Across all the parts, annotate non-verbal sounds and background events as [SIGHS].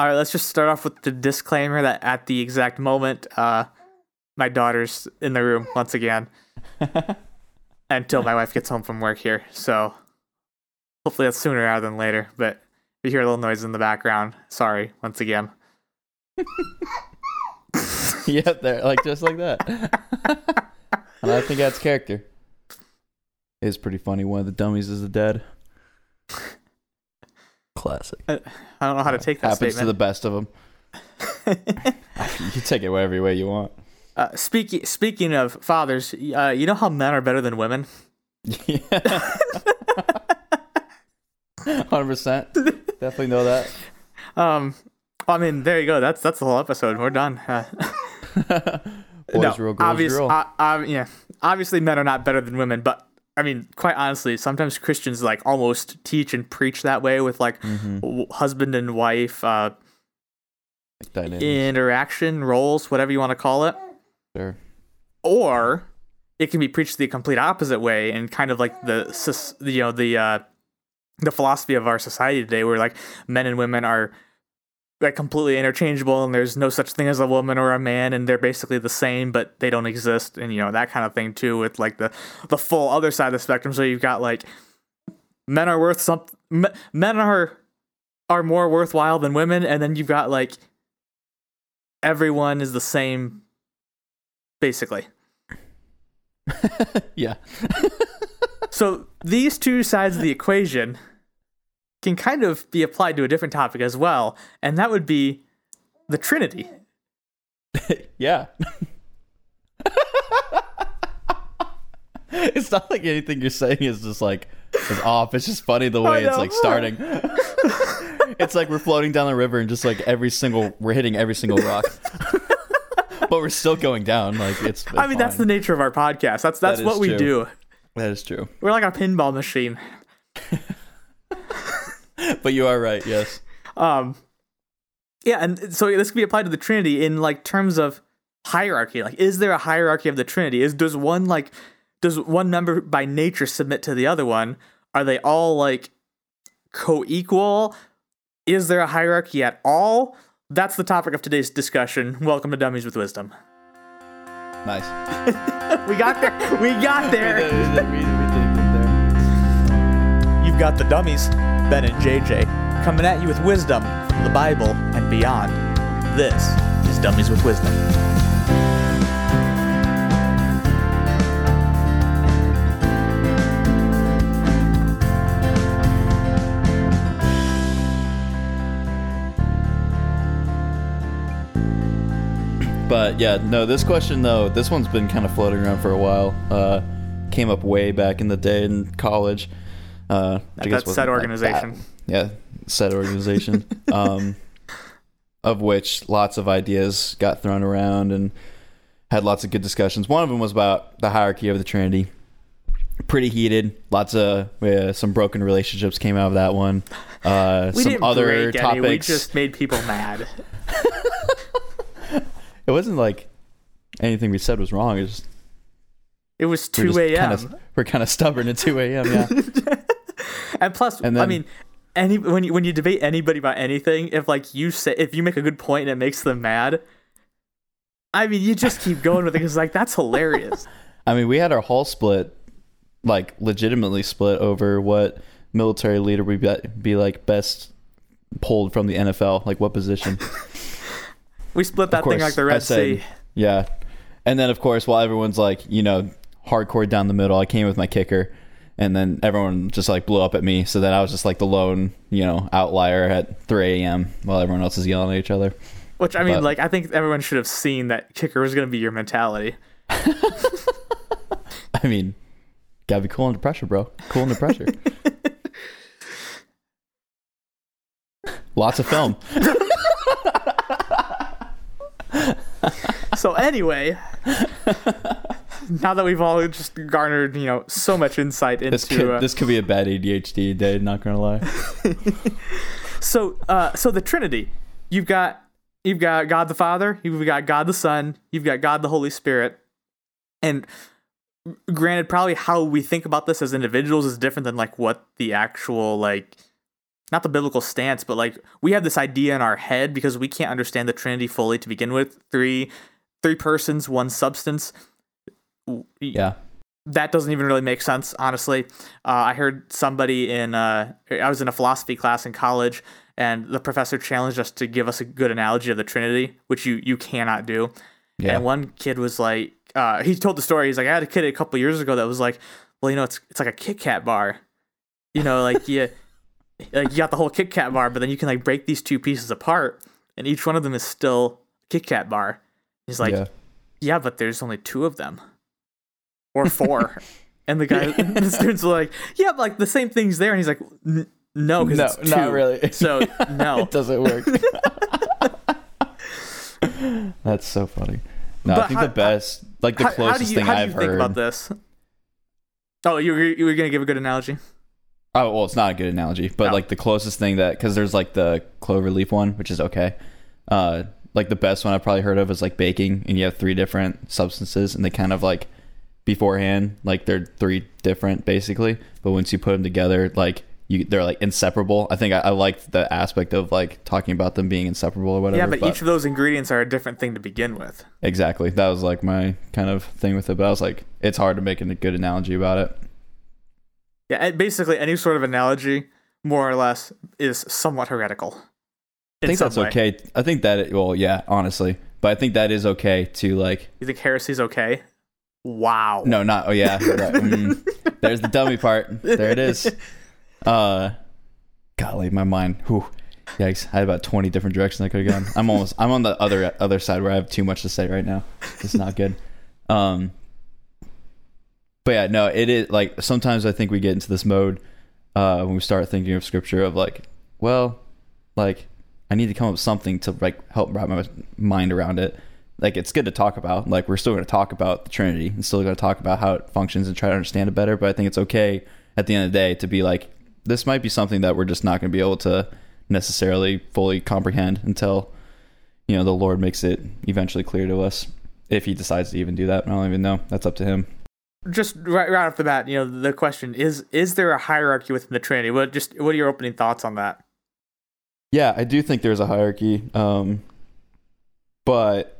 All right, let's just start off with the disclaimer that at the exact moment, uh, my daughter's in the room once again [LAUGHS] until my wife gets home from work here. So hopefully that's sooner rather than later. But if you hear a little noise in the background, sorry once again. [LAUGHS] yep, there, like just like that. [LAUGHS] and I think that's character. It's pretty funny. One of the dummies is the dead. Classic. I don't know how to take that Happens to the best of them. [LAUGHS] [LAUGHS] you can take it whatever way you want. uh, speaking speaking of fathers, uh, you know how men are better than women. Yeah. [LAUGHS] Hundred percent. Definitely know that. Um, I mean, there you go. That's that's the whole episode. We're done. Uh, Boys no, rule, girls obvious, rule. uh, uh, yeah, obviously men are not better than women, but I mean, quite honestly, sometimes Christians like almost teach and preach that way with like Mm-hmm. w- husband and wife uh, Dynamics. interaction roles, whatever you want to call it, Sure. or it can be preached the complete opposite way and kind of like the you know the uh, the philosophy of our society today, where like men and women are like completely interchangeable and there's no such thing as a woman or a man and they're basically the same but they don't exist and you know that kind of thing too with like the the full other side of the spectrum so you've got like men are worth some men are are more worthwhile than women and then you've got like everyone is the same basically [LAUGHS] Yeah. [LAUGHS] so these two sides of the equation can kind of be applied to a different topic as well and that would be the trinity [LAUGHS] yeah. [LAUGHS] it's not like anything you're saying is just like is off. It's just funny the [LAUGHS] oh, way it's like starting. it's like we're floating down the river and just like every single we're hitting every single rock. but we're still going down. Like it's, I mean, that's the nature of our podcast. That's that's That what we true. do. that is true. We're like a pinball machine. [LAUGHS] But you are right, yes. Um, yeah, and so this can be applied to the Trinity in like terms of hierarchy. Like, is there a hierarchy of the Trinity? Is does one like does one member by nature submit to the other one? Are they all like co-equal? Is there a hierarchy at all? That's the topic of today's discussion. Welcome to Dummies with Wisdom. Nice. [LAUGHS] We got there. We got [LAUGHS] We did- we did- we did there. You've got the dummies, Ben and JJ, coming at you with wisdom from the Bible and beyond. This is Dummies with Wisdom. But yeah, no, this question though, this one's been kind of floating around for a while. Uh, came up way back in the day in college. Uh, I At that said that organization. bad. Yeah, said organization. [LAUGHS] um, of which lots of ideas got thrown around and had lots of good discussions. One of them was about the hierarchy of the Trinity. Pretty heated. Lots of uh, some broken relationships came out of that one. [LAUGHS] Uh, We some didn't other break topics. any. We just made people mad. [LAUGHS] It wasn't like anything we said was wrong. It was It was two a.m. We're kind of stubborn at two a.m. Yeah, [LAUGHS] and plus, And I mean, any when you when you debate anybody about anything, if like you say if you make a good point and it makes them mad, I mean, you just keep going with it because like that's hilarious. [LAUGHS] I mean, we had our whole split, like legitimately split over what military leader would be, be like best pulled from the NFL, like what position. [LAUGHS] We split that Of thing like the Red Sea. Yeah, and then of course, while everyone's like, you know, hardcore down the middle, I came with my kicker. And then everyone just like blew up at me, so that I was just like the lone, you know, outlier at 3 a.m. while everyone else is yelling at each other. Which I mean, But- like I think everyone should have seen that kicker was going to be your mentality. [LAUGHS] I mean, gotta be cool under pressure, bro. Cool under pressure. [LAUGHS] Lots of film. [LAUGHS] So anyway, [LAUGHS] now that we've all just garnered, you know, so much insight into This could uh, this could be a bad ADHD day. Not gonna lie. [LAUGHS] so uh so the Trinity, you've got you've got God the Father, you've got God the Son, you've got God the Holy Spirit, and granted, probably how we think about this as individuals is different than like what the actual like not the biblical stance, but like we have this idea in our head because we can't understand the Trinity fully to begin with. Three three persons, one substance. Yeah. That doesn't even really make sense, honestly. Uh, I heard somebody in uh, I was in a philosophy class in college, and the professor challenged us to give us a good analogy of the Trinity, which you you cannot do. Yeah. And one kid was like, uh, he told the story. He's like, I had a kid a couple years ago that was like, well, you know, it's it's like a Kit Kat bar, you know, like you [LAUGHS] like you got the whole Kit Kat bar, but then you can like break these two pieces apart, and each one of them is still Kit Kat bar. He's like, yeah. yeah, but there's only two of them, or four. and the guy, [LAUGHS] the students were like, yeah, like the same thing's there, and he's like, no, because No, not really. So [LAUGHS] no, it doesn't work. [LAUGHS] That's so funny. No, I think how- the best, like the how, how closest do you thing how do I've heard. about this? Oh, you were you were gonna give a good analogy. Oh well, it's not a good analogy, but No. like the closest thing that because there's like the clover leaf one, which is okay. Uh, like the best one I've probably heard of is like baking, and you have three different substances, and they kind of like beforehand, like they're three different basically, but once you put them together, like you they're like inseparable. I think I, I like the aspect of like talking about them being inseparable or whatever. yeah, but, each of those ingredients are a different thing to begin with. exactly that was like my kind of thing with it. But I was like, it's hard to make a good analogy about it. Yeah, basically any sort of analogy, more or less, is somewhat heretical. I think that's way. okay. I think that it, well, yeah, honestly, but I think that is okay to like You think heresy is okay? Wow. No, not. Oh, yeah. [LAUGHS] right. Mm. There's the dummy part. There it is. Uh, golly, my mind. Whew. Yikes! I had about twenty different directions I could have gone. I'm almost. I'm on the other other side where I have too much to say right now. It's not good. Um. But yeah, no, it is like sometimes I think we get into this mode uh, when we start thinking of scripture of like, well, like I need to come up with something to like help wrap my mind around it. Like it's good to talk about. Like we're still going to talk about the Trinity and still going to talk about how it functions and try to understand it better. But I think it's okay at the end of the day to be like, this might be something that we're just not going to be able to necessarily fully comprehend until you know the Lord makes it eventually clear to us. If He decides to even do that, I don't even know. That's up to Him. Just right, right off the bat, you know, the question is: Is there a hierarchy within the Trinity? What just what are your opening thoughts on that? Yeah, I do think there's a hierarchy, um, but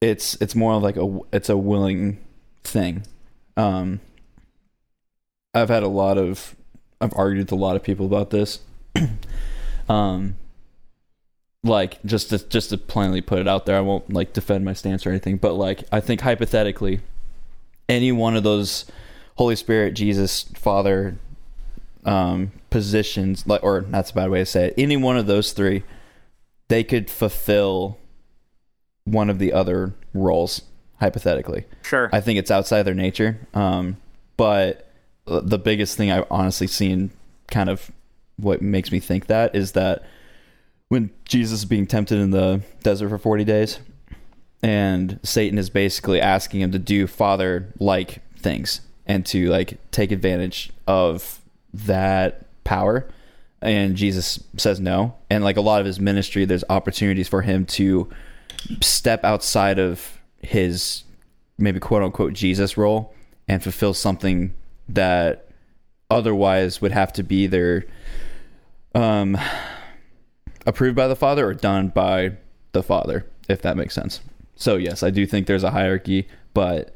it's it's more like a it's a willing thing. Um, I've had a lot of I've argued with a lot of people about this. [CLEARS THROAT] um, like just to just to plainly put it out there, I won't like defend my stance or anything, but like I think hypothetically, any one of those Holy Spirit, Jesus, Father, um, positions, like, or that's a bad way to say it. Any one of those three, they could fulfill one of the other roles hypothetically. Sure. I think it's outside their nature. Um, but the biggest thing I've honestly seen, kind of what makes me think that is that when Jesus is being tempted in the desert for 40 days, and Satan is basically asking him to do father like things and to like take advantage of that power and Jesus says no and like a lot of his ministry there's opportunities for him to step outside of his maybe quote unquote Jesus role and fulfill something that otherwise would have to be either um approved by the father or done by the father if that makes sense. So yes i do think there's a hierarchy but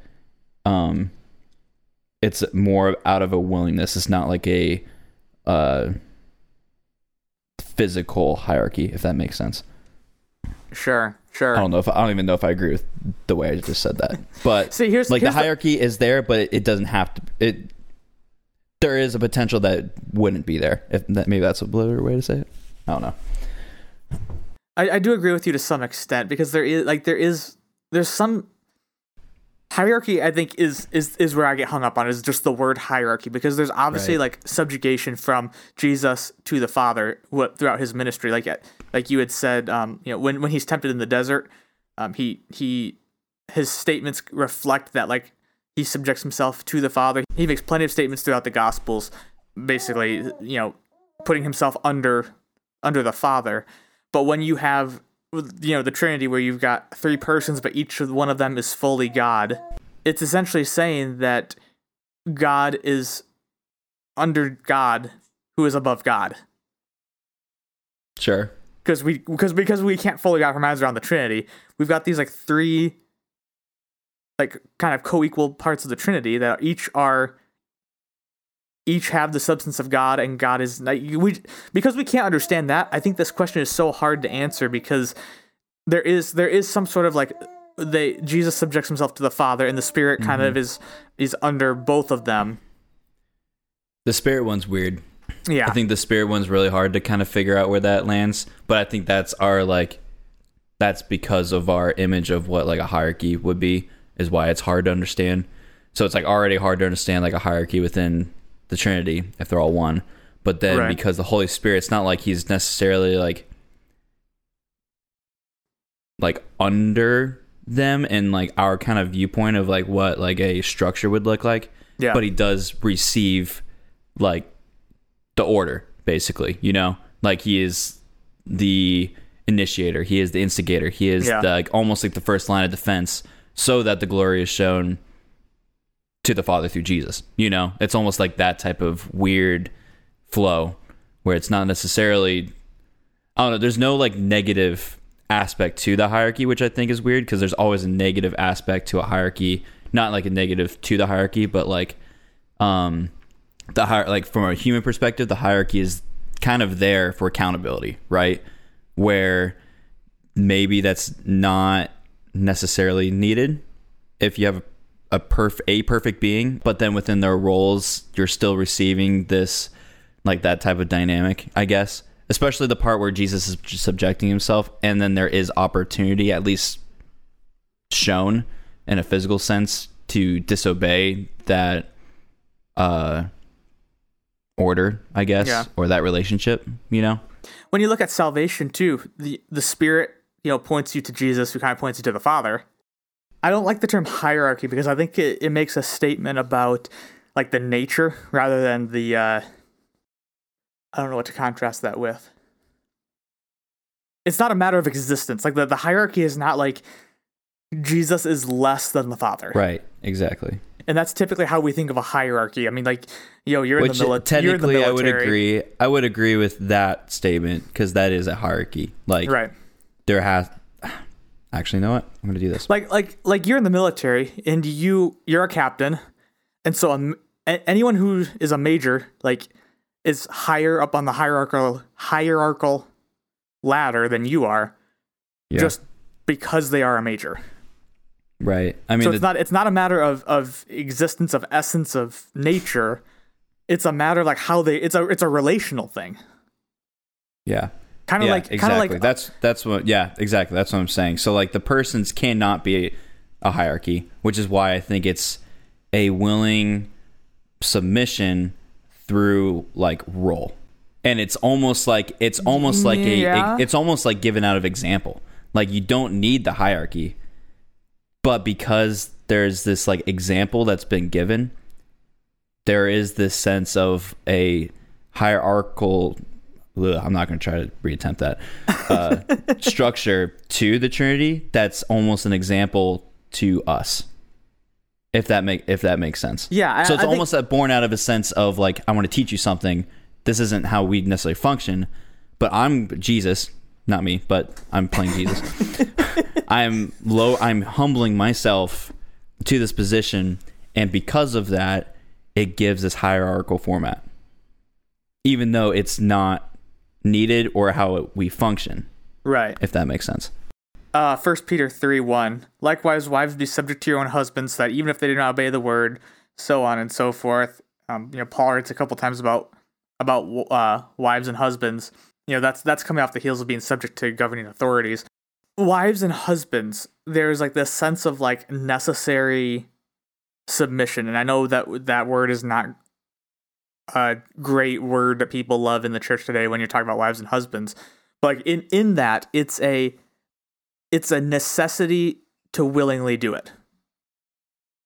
um it's more out of a willingness. It's not like a uh physical hierarchy if that makes sense. Sure. Sure. i don't know if i don't even know if i agree with the way i just said that. But [LAUGHS] See, here's like here's the hierarchy is there but it doesn't have to it there is a potential that it wouldn't be there if that maybe that's a better way to say it. I don't know. I, I do agree with you to some extent because there is like there is there's some hierarchy I think is is is where I get hung up on is just the word hierarchy because there's obviously Right. like subjugation from Jesus to the Father what throughout his ministry. Like like you had said um you know when when he's tempted in the desert um he he his statements reflect that like he subjects himself to the Father. He makes plenty of statements throughout the Gospels basically you know putting himself under under the Father. But when you have you know the trinity where you've got three persons but each of one of them is fully god it's essentially saying that god is under god who is above god Sure. because we because because we can't fully wrap our minds around the Trinity. We've got these like three like kind of co-equal parts of the Trinity that each are each have the substance of God and God is like we because we can't understand that. I think this question is so hard to answer because there is there is some sort of like they Jesus subjects himself to the Father and the Spirit kind of mm-hmm. is is under both of them. The spirit one's weird. Yeah. I think the spirit one's really hard to kind of figure out where that lands, but I think that's our like that's because of our image of what like a hierarchy would be is why it's hard to understand. So it's like already hard to understand like a hierarchy within the Trinity if they're all one. But then Right. because the Holy Spirit, it's not like he's necessarily like like under them and like our kind of viewpoint of like what like a structure would look like. Yeah. But he does receive like the order, basically, you know? Like he is the initiator, he is the instigator, he is Yeah. the, like almost like the first line of defense so that the glory is shown to the Father through Jesus. You know? It's almost like that type of weird flow where it's not necessarily I don't know, there's no like negative aspect to the hierarchy, which I think is weird because there's always a negative aspect to a hierarchy, not like a negative to the hierarchy, but like um the hier- like from a human perspective, the hierarchy is kind of there for accountability, right? Where maybe that's not necessarily needed if you have a perf a perfect being, but then within their roles, you're still receiving this like that type of dynamic, I guess. Especially the part where Jesus is subjecting himself, and then there is opportunity, at least shown in a physical sense, to disobey that uh order, I guess, Yeah. or that relationship, you know? when you look at salvation too, the the spirit you know points you to Jesus, who kind of points you to the Father. I don't like the term hierarchy because I think it, it makes a statement about like the nature rather than the. Uh, I don't know what to contrast that with. It's not a matter of existence. Like the, the hierarchy is not like Jesus is less than the Father, Right, exactly. and that's typically how we think of a hierarchy. I mean, like, yo, you're in Which the military. You're in the technically I would agree. I would agree with that statement because that is a hierarchy. Like Right. there has actually, you know what? I'm gonna do this. like like like you're in the military and you you're a captain and so um, a- anyone who is a major like is higher up on the hierarchical hierarchical ladder than you are Yeah. just because they are a major right. I mean, so the- it's not it's not a matter of of existence of essence of nature it's a matter of like how they it's a it's a relational thing yeah. Kind of yeah, like kind exactly. of like that's that's what. Yeah, exactly. That's what I'm saying. So like the persons cannot be a hierarchy, which is why I think it's a willing submission through like role, and it's almost like it's almost like a, Yeah. a it's almost like given out of example. Like you don't need the hierarchy, but because there's this like example that's been given, there is this sense of a hierarchical ugh, I'm not going to try to reattempt that uh, [LAUGHS] structure to the Trinity. That's almost an example to us, if that make if that makes sense. Yeah, I- so it's I think- almost that born out of a sense of like I want to teach you something. This isn't how we necessarily function, but I'm Jesus, not me, but I'm playing Jesus. [LAUGHS] I'm low. I'm humbling myself to this position, and because of that, it gives this hierarchical format, even though it's not needed or how it, we function. right If that makes sense. Uh, 1 Peter 3 1. Likewise, wives be subject to your own husbands, so that even if they do not obey the word, so on and so forth. Um, you know, Paul writes a couple times about about uh, wives and husbands. You know, that's that's coming off the heels of being subject to governing authorities. Wives and husbands, there's like this sense of like necessary submission, and I know that that word is not a great word that people love in the church today when you're talking about wives and husbands. But like in in that, it's a it's a necessity to willingly do it.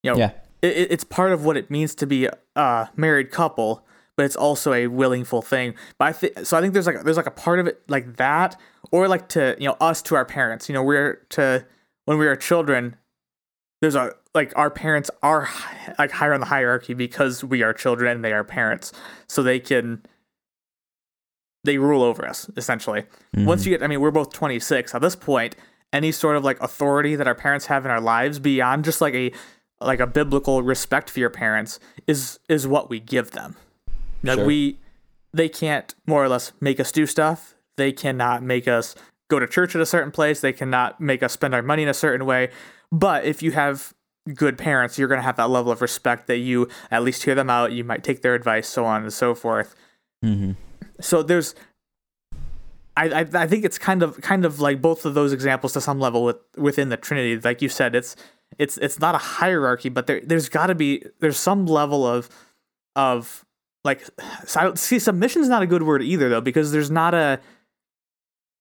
You know, Yeah. it, it- it's part of what it means to be a married couple, but it's also a willingful thing. But I think so. I think there's like there's like a part of it like that, or like to you know us to our parents. You know, we're to when we were children. There's a like our parents are like higher on the hierarchy because we are children and they are parents, so they can they rule over us essentially. Mm-hmm. Once you get, I mean, we're both 26 at this point. Any sort of like authority that our parents have in our lives beyond just like a like a biblical respect for your parents is is what we give them. Like Sure. we, they can't more or less make us do stuff. They cannot make us go to church at a certain place. They cannot make us spend our money in a certain way. But if you have good parents, you're going to have that level of respect that you at least hear them out. You might take their advice, so on and so forth. Mm-hmm. So there's, I, I I think it's kind of kind of like both of those examples to some level with within the Trinity. Like you said, it's it's it's not a hierarchy, but there there's got to be there's some level of of like so I don't, see submission is not a good word either though because there's not a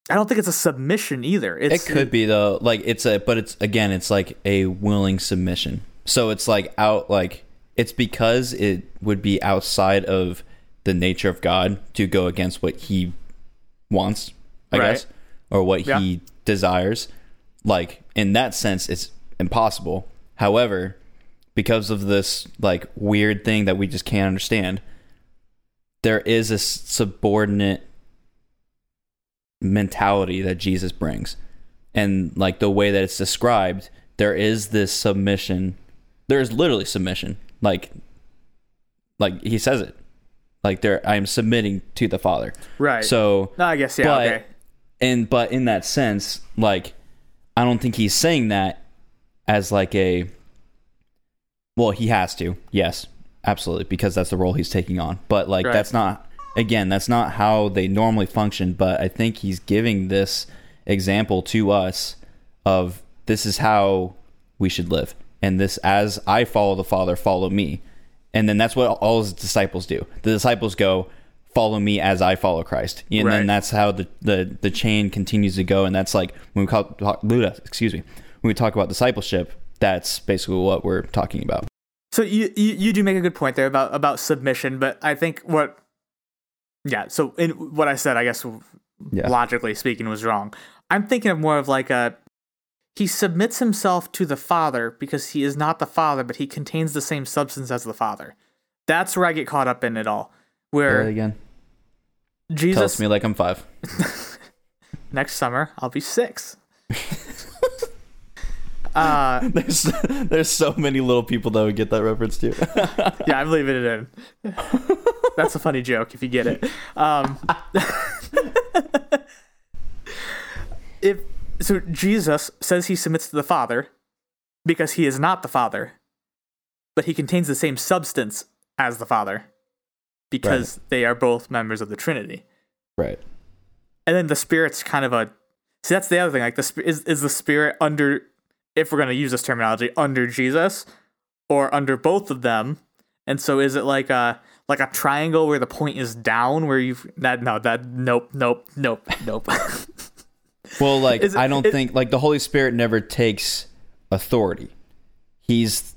I don't think it's a submission either. It's, It could be though, like it's a, but it's again, it's like a willing submission. So it's like out, like it's because it would be outside of the nature of God to go against what He wants, I Right. guess, or what Yeah. He desires. Like in that sense, it's impossible. However, because of this like weird thing that we just can't understand, there is a subordinate mentality that Jesus brings. And like the way that it's described, there is this submission. There is literally submission. Like like he says it. Like there I am submitting to the Father. right. So no, I guess yeah. but okay. and but in that sense, like I don't think he's saying that as like a well, he has to. Yes, absolutely, because that's the role he's taking on. But like Right. that's not again, that's not how they normally function, but I think he's giving this example to us of this is how we should live. And this as I follow the Father, follow me. And then that's what all his disciples do. The disciples go, follow me as I follow Christ. And Right. then that's how the, the, the chain continues to go. And that's like when we call, talk, excuse me, when we talk about discipleship, that's basically what we're talking about. So you, you you do make a good point there about about submission, but I think what yeah, so in what I said, I guess Yeah. logically speaking was wrong. I'm thinking of more of like a he submits himself to the father because he is not the father, but he contains the same substance as the father. That's where I get caught up in it all. Where again. Jesus us me like I'm five. [LAUGHS] next summer I'll be six. [LAUGHS] uh [LAUGHS] There's there's so many little people that would get that reference too. [LAUGHS] yeah, I'm leaving it in. That's a funny joke if you get it. Um, [LAUGHS] if so, Jesus says he submits to the Father because he is not the Father, but he contains the same substance as the Father because they are both members of the Trinity. right. And then the Spirit's kind of a see. That's the other thing. Like the is is the Spirit under, if we're gonna use this terminology, under Jesus or under both of them. And so is it like a like a triangle where the point is down where you've that no that nope nope nope [LAUGHS] nope. [LAUGHS] Well, like it- I don't it- think like the Holy Spirit never takes authority. He's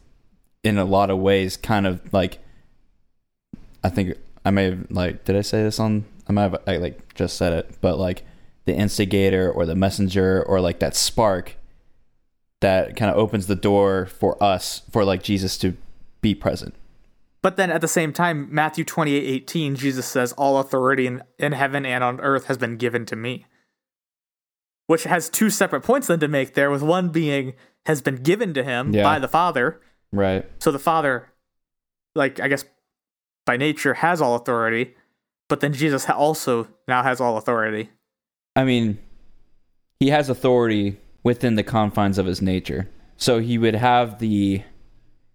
in a lot of ways kind of like I think I may have like did I say this on I might have I like just said it, but like the instigator or the messenger or like that spark that kind of opens the door for us for like Jesus to be present. but then at the same time, Matthew twenty eight eighteen, Jesus says, "All authority in, in heaven and on earth has been given to me." Which has two separate points then to make there, with one being has been given to him Yeah. by the Father, Right. So the Father, like I guess by nature, has all authority, but then Jesus also now has all authority. I mean, he has authority within the confines of his nature. So he would have the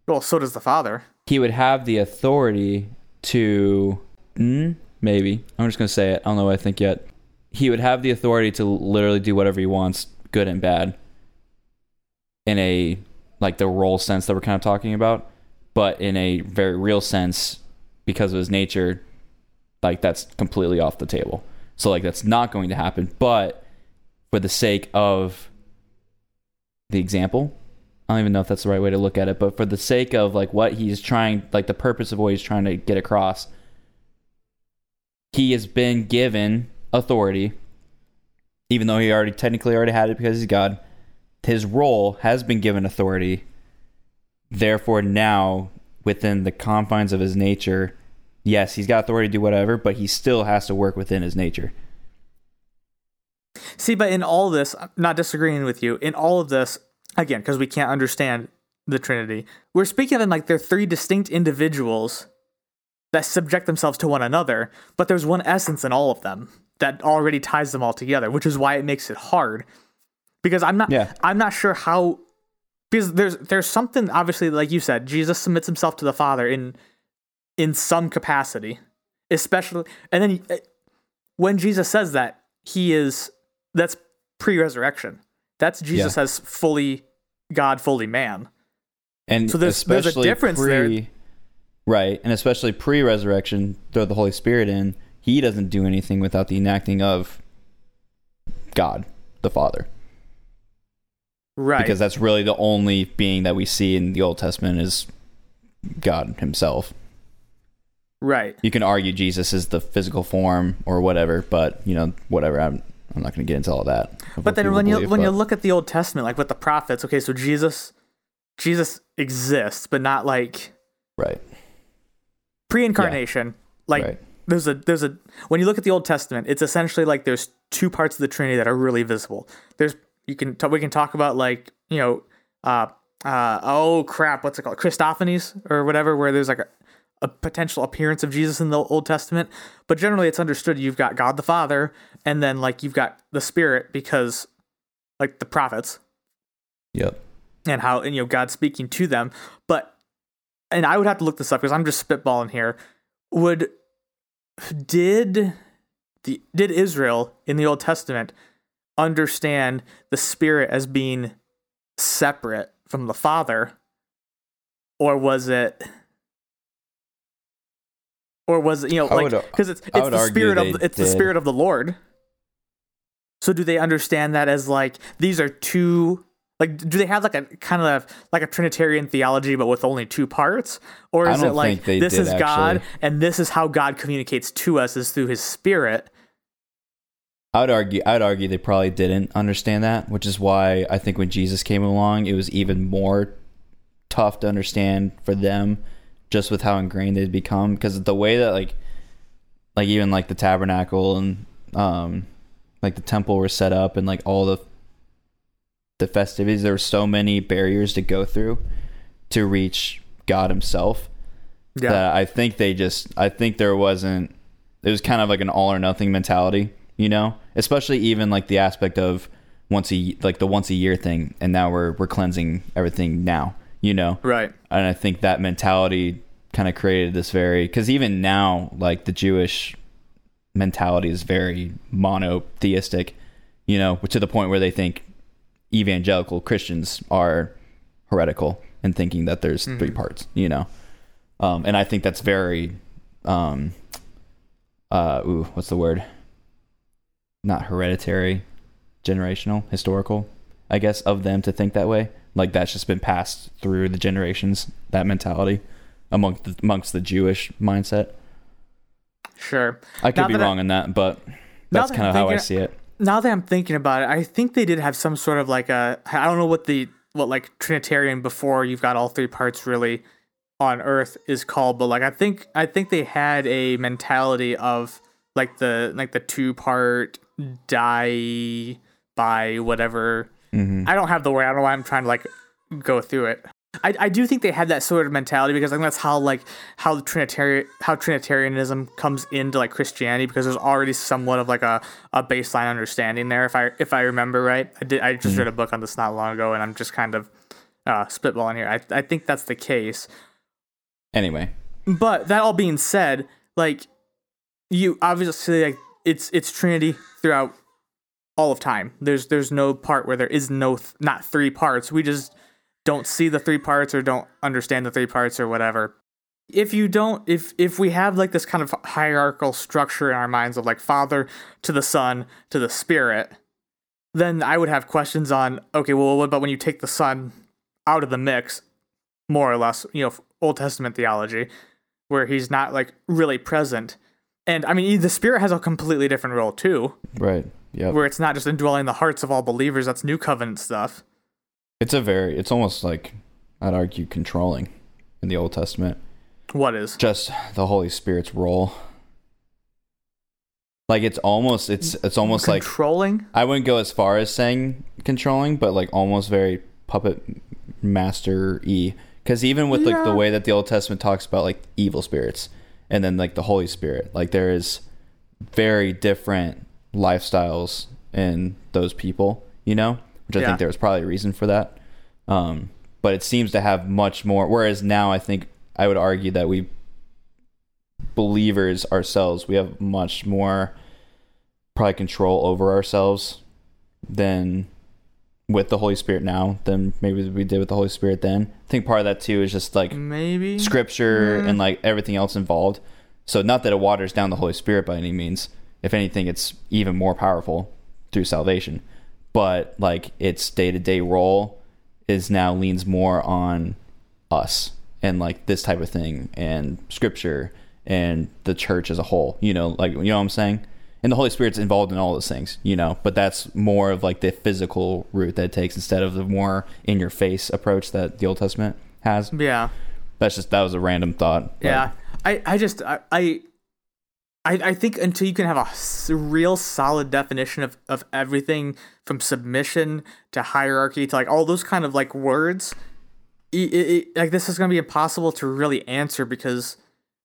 Well, so does the Father. he would have the authority to mm, maybe. I'm just going to say it. I don't know what i think yet. He would have the authority to literally do whatever he wants good and bad in a like the role sense that we're kind of talking about but in a very real sense because of his nature like that's completely off the table. So like that's not going to happen. But for the sake of the example I don't even know if that's the right way to look at it, but for the sake of like what he's trying, like the purpose of what he's trying to get across, he has been given authority, even though he already technically already had it because he's God. His role has been given authority. Therefore, now within the confines of his nature, yes, he's got authority to do whatever, but he still has to work within his nature. See, but in all this, I'm not disagreeing with you. In all of this, again, because we can't understand the Trinity, we're speaking of them like they're three distinct individuals that subject themselves to one another, but there's one essence in all of them that already ties them all together, which is why it makes it hard. Because I'm not Yeah. I'm not sure how because there's there's something obviously like you said, Jesus submits himself to the Father in in some capacity. Especially and then uh, when Jesus says that, he is that's pre-resurrection. That's Jesus as fully God, fully man. And So there's- there's a difference there. Right, and especially pre-resurrection, throw the Holy Spirit in. He doesn't do anything without the enacting of God, the Father, Right. because that's really the only being that we see in the Old Testament is God Himself. right. You can argue Jesus is the physical form or whatever, but you know, whatever. I'm I'm not going to get into all that. But then when you believe, when you look at the Old Testament, like with the prophets, okay, so Jesus Jesus exists, but not like right, pre-incarnation. Like right, there's a there's a when you look at the Old Testament, it's essentially like there's two parts of the Trinity that are really visible. There's you can t- we can talk about like you know uh uh oh crap what's it called Christophanies or whatever where there's like a, a potential appearance of Jesus in the Old Testament, but generally it's understood you've got God the Father and then like you've got the Spirit because like the prophets yep, and how and, you know God speaking to them. But and I would have to look this up because I'm just spitballing here. Would did the did Israel in the Old Testament understand the Spirit as being separate from the Father, or was it? Or was it you know I like because it's it's the spirit of it's the spirit of the Lord. So do they understand that as like these are two like do they have like a kind of like a trinitarian theology but with only two parts or is it like this did, is God actually. and this is how God communicates to us is through his spirit I would argue. I would argue they probably didn't understand that, which is why I think when Jesus came along, it was even more tough to understand for them, just with how ingrained they'd become. Because the way that like, like even like the tabernacle and um, like the temple were set up and like all the the festivities, there were so many barriers to go through to reach God Himself yeah that I think they just I think there wasn't it was kind of like an all or nothing mentality, you know? Especially even like the aspect of once a like the once a year thing and now we're we're cleansing everything now, you know? right And I think that mentality kind of created this very cuz even now like the Jewish mentality is very monotheistic, you know, to the point where they think evangelical Christians are heretical and thinking that there's three parts, you know. Um, and I think that's very, um, uh, ooh, what's the word? Not hereditary, generational, historical, I guess, of them to think that way. Like that's just been passed through the generations. That mentality amongst the, amongst the Jewish mindset. Sure I could Now be that I- wrong in that, but that's that kind of how I see it. now that I'm thinking about it, I think they did have some sort of like a I don't know what the what like Trinitarian before you've got all three parts really on Earth is called, but like I think I think they had a mentality of like the like the two part die by whatever. hmm I don't have the word. I don't know why I'm trying to like go through it. I, I do think they had that sort of mentality because I think that's how like how the Trinitarian how Trinitarianism comes into like Christianity because there's already somewhat of like a, a baseline understanding there if I if I remember right. I did I just read a book on this not long ago and I'm just kind of uh, spitballing here. I I think that's the case. Anyway, but that all being said, like you obviously like it's it's Trinity throughout all of time. There's there's no part where there is no th- not three parts. We just don't see the three parts or don't understand the three parts or whatever. If you don't if if we have like this kind of hierarchical structure in our minds of like father to the son to the spirit, then I would have questions on okay, well what about when you take the son out of the mix more or less, you know, Old Testament theology, where he's not like really present. And I mean, the Spirit has a completely different role too, right? yeah where it's not just indwelling the hearts of all believers. That's New Covenant stuff. It's a very, it's almost like I'd argue controlling in the Old Testament. What is? just the Holy Spirit's role. Like it's almost it's it's almost like controlling. I wouldn't go as far as saying controlling, but like almost very puppet master y. Because even with like the way that the Old Testament talks about like evil spirits and then like the Holy Spirit, like there is very different lifestyles in those people, you know, which I Yeah. think there was probably a reason for that. Um, but it seems to have much more. Whereas now, I think I would argue that we believers ourselves, we have much more probably control over ourselves than with the Holy Spirit now than maybe we did with the Holy Spirit then. I think part of that too is just like Maybe. scripture Mm. and like everything else involved. So not that it waters down the Holy Spirit by any means. If anything, it's even more powerful through salvation. But like its day to day role is now leans more on us and like this type of thing and scripture and the church as a whole. You know, like you know what I'm saying? And the Holy Spirit's involved in all those things, you know, but that's more of like the physical route that it takes instead of the more in your face approach that the Old Testament has. Yeah. That's just that was a random thought. but- Yeah, I, I just I, I I I think until you can have a real solid definition of of everything from submission to hierarchy to like all those kind of like words, i i i like this is gonna be impossible to really answer because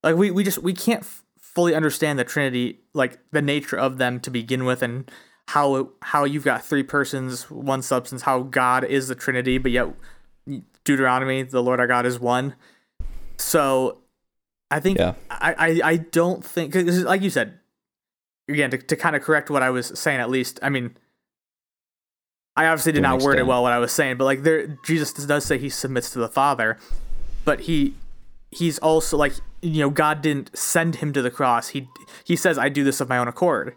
like we we just we can't f- fully understand the Trinity like the nature of them to begin with and how it, how you've got three persons one substance how God is the Trinity but yet Deuteronomy the Lord our God is one. So I think Yeah. I, I, I don't think cause like you said again to, to kind of correct what I was saying at least I mean I obviously did not word it well what I was saying but like there Jesus does say he submits to the Father but he he's also like you know God didn't send him to the cross. He he says I do this of my own accord.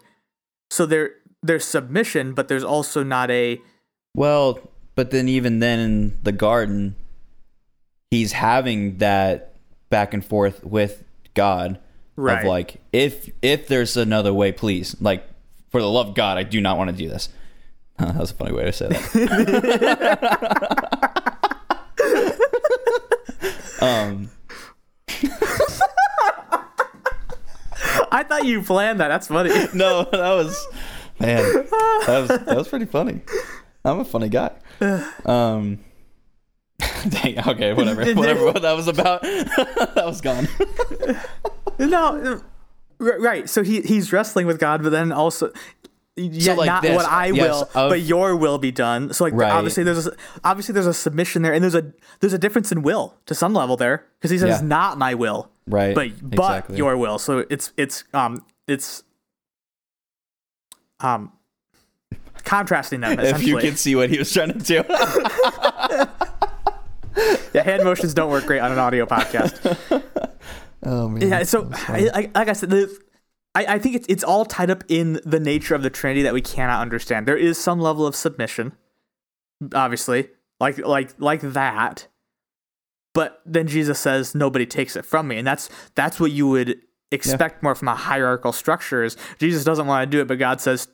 So there there's submission but there's also not a Well, but then even then in the garden, he's having that back and forth with God Right. of like, if if there's another way, please, like for the love of God, I do not want to do this. Huh, [LAUGHS] that was a funny way to say that. [LAUGHS] um, I thought you planned that that's funny [LAUGHS] no, that was man, that was that was pretty funny. I'm a funny guy. [SIGHS] Um, [LAUGHS] dang. Okay, whatever. Whatever. What that was about. [LAUGHS] that was gone. [LAUGHS] No, right. So he he's wrestling with God, but then also, yeah, like not this, what I yes, will, of- but your will be done. So like, Right. obviously there's a, obviously there's a submission there, and there's a there's a difference in will to some level there because he says Yeah. not my will, Right. but but your will. So it's it's um it's um contrasting them if you can see what he was trying to do. Yeah, hand motions don't work great on an audio podcast. [LAUGHS] oh man. Yeah, so I, I, like I said, the, I, I think it's it's all tied up in the nature of the Trinity that we cannot understand. There is some level of submission, obviously, like like like that. But then Jesus says, "Nobody takes it from me," and that's that's what you would expect more from a hierarchical structure. Is Jesus doesn't want to do it, but God says,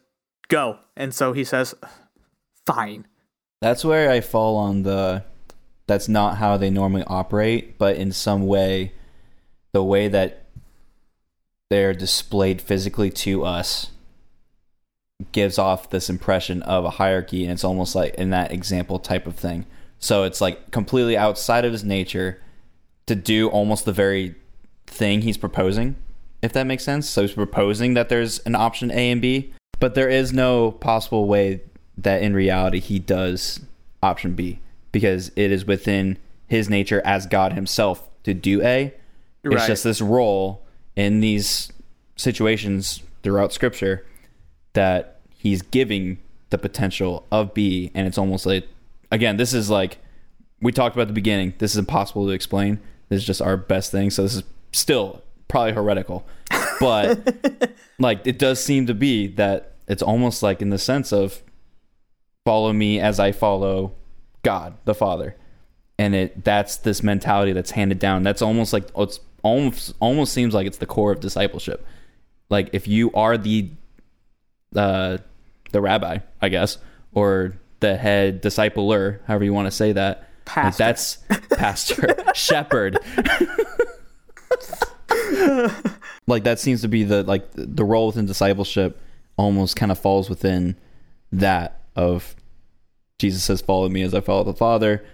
"Go," and so He says, "Fine." That's where I fall on the that's not how they normally operate, but in some way the way that they're displayed physically to us gives off this impression of a hierarchy and it's almost like in that example type of thing. So it's like completely outside of his nature to do almost the very thing he's proposing, if that makes sense. So he's proposing that there's an option A and B, but there is no possible way that in reality he does option B because it is within his nature as God himself to do A. It's Right. just this role in these situations throughout scripture that he's giving the potential of B and it's almost like again, this is like we talked about the beginning, this is impossible to explain. This is just our best thing. So this is still probably heretical. But [LAUGHS] like it does seem to be that it's almost like in the sense of follow me as I follow God the Father. And it that's this mentality that's handed down. That's almost like it's almost almost seems like it's the core of discipleship. Like if you are the uh the rabbi, I guess, or the head discipler, however you want to say that. like that's pastor, [LAUGHS] shepherd. [LAUGHS] like that seems to be the like the role within discipleship almost kind of falls within that of Jesus says follow me as I follow the Father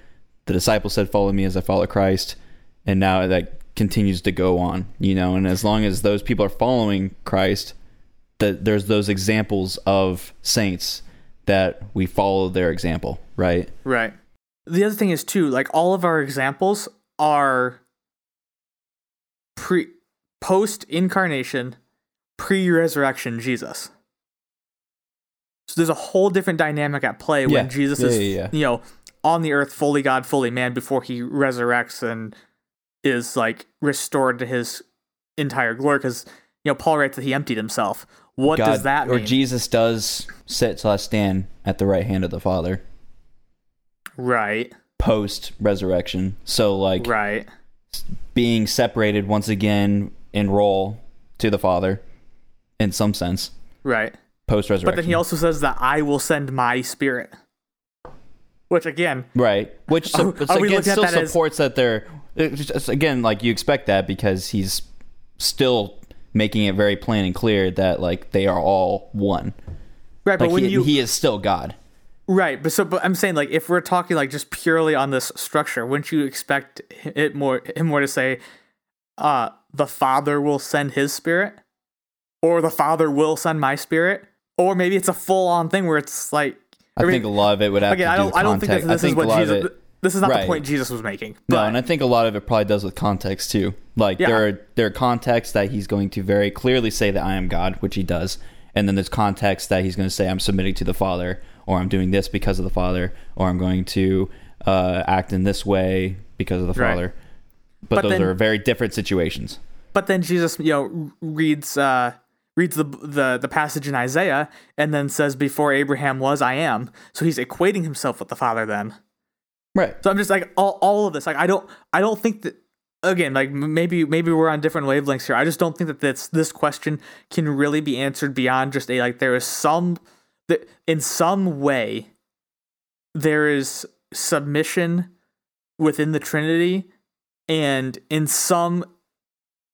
the disciples said follow me as I follow Christ and now that continues to go on you know and as long as those people are following Christ that there's those examples of saints that we follow their example right Right. The other thing is too, like all of our examples are pre post incarnation, pre resurrection Jesus. So there's a whole different dynamic at play Yeah. when Jesus Yeah, is yeah, yeah. you know on the earth fully God, fully man before he resurrects and is like restored to his entire glory because you know Paul writes that he emptied himself. What God does that mean? or? Jesus does sit slash stand at the right hand of the Father right, post resurrection. So like right, being separated once again in role to the Father in some sense right. Post resurrection. But then he also says that I will send my spirit. Which again, right, which Are- but are again still that as- supports that they're just- again like you expect that because he's still making it very plain and clear that like they are all one. right? But Like when he, you he is still God. right, but so but I'm saying like if we're talking like just purely on this structure, wouldn't you expect it more him more to say, uh, the Father will send His Spirit, or the Father will send my Spirit, or maybe it's a full on thing where it's like I think a lot of it would have again to I do don't I don't think that this I is what a lot of Jesus. it- this is not Right. the point Jesus was making. No, and I think a lot of it probably does with context too. Like Yeah. there are there are contexts that he's going to very clearly say that I am God, which he does, and then there's context that he's going to say I'm submitting to the Father, or I'm doing this because of the Father, or I'm going to uh, act in this way because of the Right. Father. But, But those then- are very different situations. But then Jesus, you know, reads uh, reads the the the passage in Isaiah and then says, "Before Abraham was, I am." So he's equating himself with the Father. Then, Right. so I'm just like all all of this. Like I don't I don't think that again like maybe maybe we're on different wavelengths here. I just don't think that this this question can really be answered beyond just a like there is some that in some way there is submission within the Trinity and in some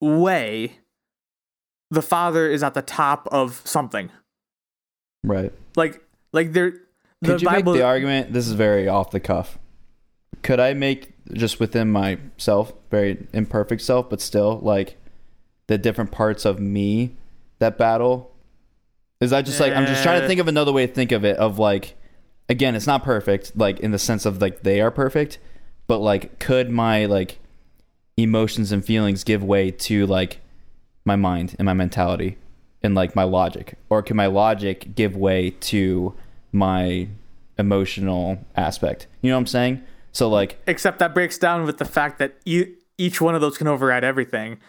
way the father is at the top of something Right. like like there the Could you bible make the argument? This is very off the cuff. Could I make just within myself, very imperfect self, but still like the different parts of me that battle? Is that just like I'm just trying to think of another way to think of it? Of like, again, it's not perfect, like in the sense of like they are perfect, but like, could my like emotions and feelings give way to like my mind and my mentality and like my logic? Or can my logic give way to my emotional aspect? You know what i'm saying? So like except that breaks down with the fact that e- each one of those can override everything.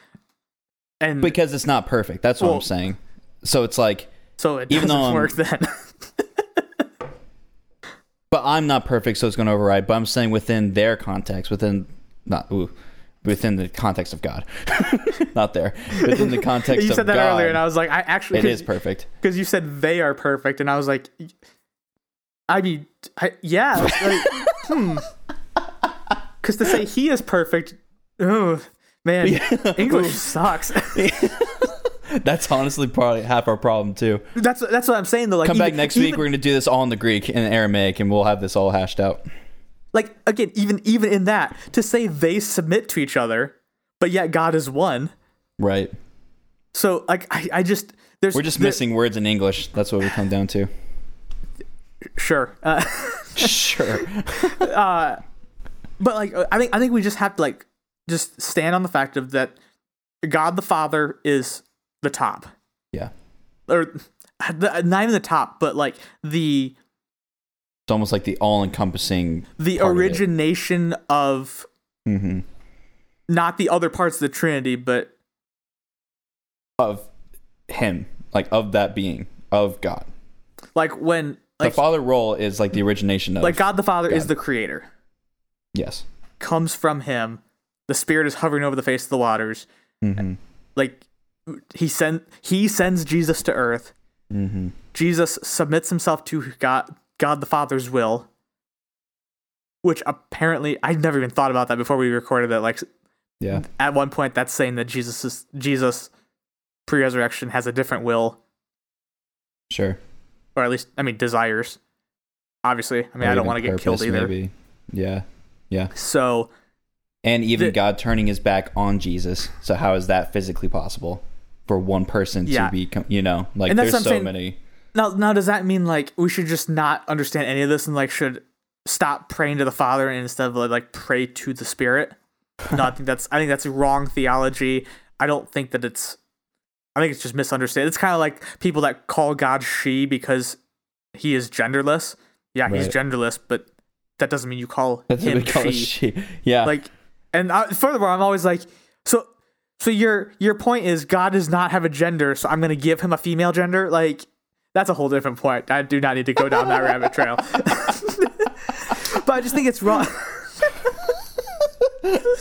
And because it's not perfect. That's what i'm saying. So it's like so it even doesn't work then. [LAUGHS] But i'm not perfect so it's going to override. But i'm saying within their context within not ooh, within the context of god. [LAUGHS] Not there. Within the context you of said that god earlier and i was like i actually it is perfect. Because you said they are perfect and i was like i mean I, yeah like, hmm. Because to say he is perfect oh man [LAUGHS] english sucks. [LAUGHS] That's honestly probably half our problem too. That's that's what i'm saying though like come even- back next week we're going to do this all in the greek and aramaic and we'll have this all hashed out like again even even in that to say they submit to each other but yet god is one right so like i, I just there's We're just there- missing words in English. That's what we come down to. sure uh, [LAUGHS] Sure. [LAUGHS] but like i think i think we just have to like just stand on the fact of that god the father is the top Yeah. or the, not even the top but like the It's almost like the all-encompassing. the part of origination of Mhm. not the other parts of the trinity but of him, like of that being of God. like when the father role is like the origination of like god the father is the creator Yes. comes from him the spirit is hovering over the face of the waters hmm like he sent, he sends jesus to earth hmm jesus submits himself to god god the father's will which apparently i never even thought about that before we recorded that like Yeah. at one point that's saying that Jesus is Jesus pre-resurrection has a different will Sure. or at least I mean desires. Obviously, I mean Or I don't want to get killed either. Maybe. Yeah. Yeah. So And even The- God turning his back on Jesus. So how is that physically possible for one person Yeah. to be, you know, like there's so saying. many. Now now does that mean like we should just not understand any of this and like should stop praying to the Father and instead of like pray to the Spirit? [LAUGHS] No, I think that's I think that's wrong theology. I don't think that it's I think it's just misunderstood. It's kind of like people that call God she because he is genderless. Yeah, he's genderless, but that doesn't mean you call That's him call she. she. Yeah. Like, and I, furthermore, I'm always like, so, so your your point is God does not have a gender, so I'm gonna give him a female gender. Like, that's a whole different point. I do not need to go down that rabbit trail. [LAUGHS] but I just think it's wrong. [LAUGHS]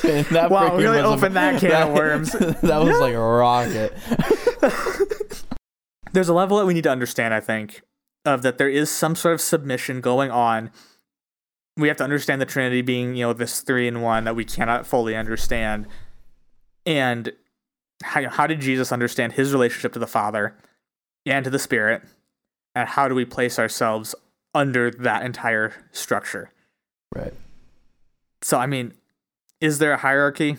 that Wow, really a- opened that can of [LAUGHS] worms. that was like a rocket. There's a level that we need to understand. I think of that there is some sort of submission going on. We have to understand the Trinity being, you know, this three in one that we cannot fully understand. And how, how did Jesus understand his relationship to the Father and to the Spirit? And how do we place ourselves under that entire structure? Right. So, I mean, is there a hierarchy?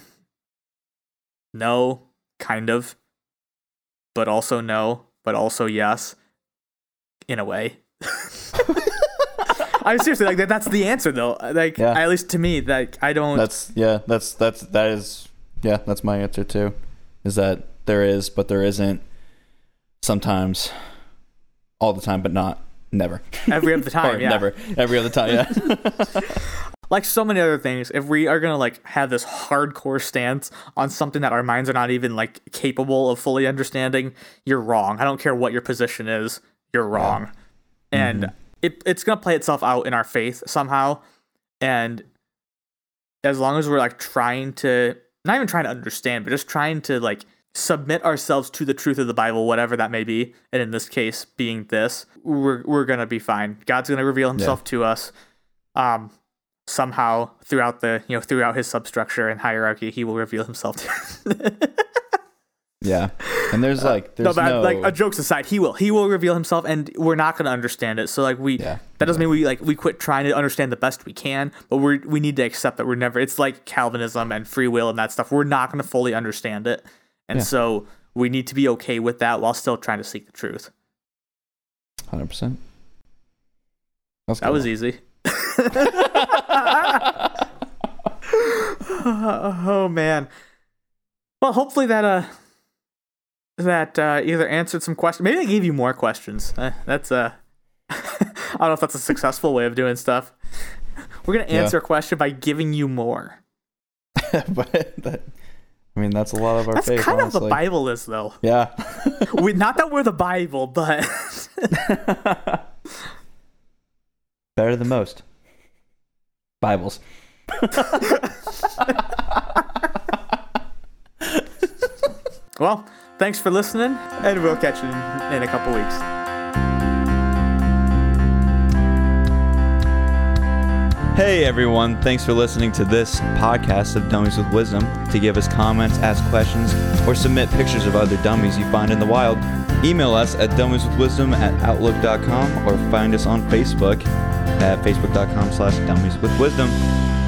No, kind of. But also no, but also yes. In a way. [LAUGHS] I mean, seriously, like that, that's the answer though. Like Yeah. at least to me, like I don't That's yeah. That's that's that is yeah. That's my answer too. Is that there is, but there isn't. Sometimes, all the time, but not never. every other [LAUGHS] time, or yeah. never every other time. Yeah. [LAUGHS] Like so many other things, if we are gonna like have this hardcore stance on something that our minds are not even like capable of fully understanding, you're wrong. I don't care what your position is, you're wrong. And mm-hmm. it, it's gonna play itself out in our faith somehow. And as long as we're like trying to not even trying to understand, but just trying to like submit ourselves to the truth of the Bible, whatever that may be, and in this case being this, we're we're gonna be fine. God's gonna reveal himself to us. Um somehow throughout the you know throughout his substructure and hierarchy he will reveal himself to [LAUGHS] yeah. And there's like there's no, no, but like uh, jokes aside he will he will reveal himself and we're not to understand it so like we Yeah, that doesn't mean we like we quit trying to understand the best we can but we we need to accept that we're never it's like calvinism and free will and that stuff we're not to fully understand it and Yeah. so we need to be okay with that while still trying to seek the truth. Hundred percent. That's that was easy. [LAUGHS] [LAUGHS] Oh man. Well hopefully that uh that uh either answered some questions. Maybe i gave you more questions. Uh, that's uh [LAUGHS] i don't know if that's a successful way of doing stuff. We're gonna Yeah. answer a question by giving you more. But that, I mean, that's a lot of our that's faith. kind of the bible is though Yeah. [LAUGHS] we not that we're the bible but [LAUGHS] Better than most. Bibles. [LAUGHS] well thanks for listening and we'll catch you in, in a couple weeks Hey everyone, thanks for listening to this podcast of Dummies with Wisdom. To give us comments, ask questions, or submit pictures of other dummies you find in the wild, email us at dummieswithwisdom at outlook.com or find us on Facebook at facebook.com slash dummieswithwisdom.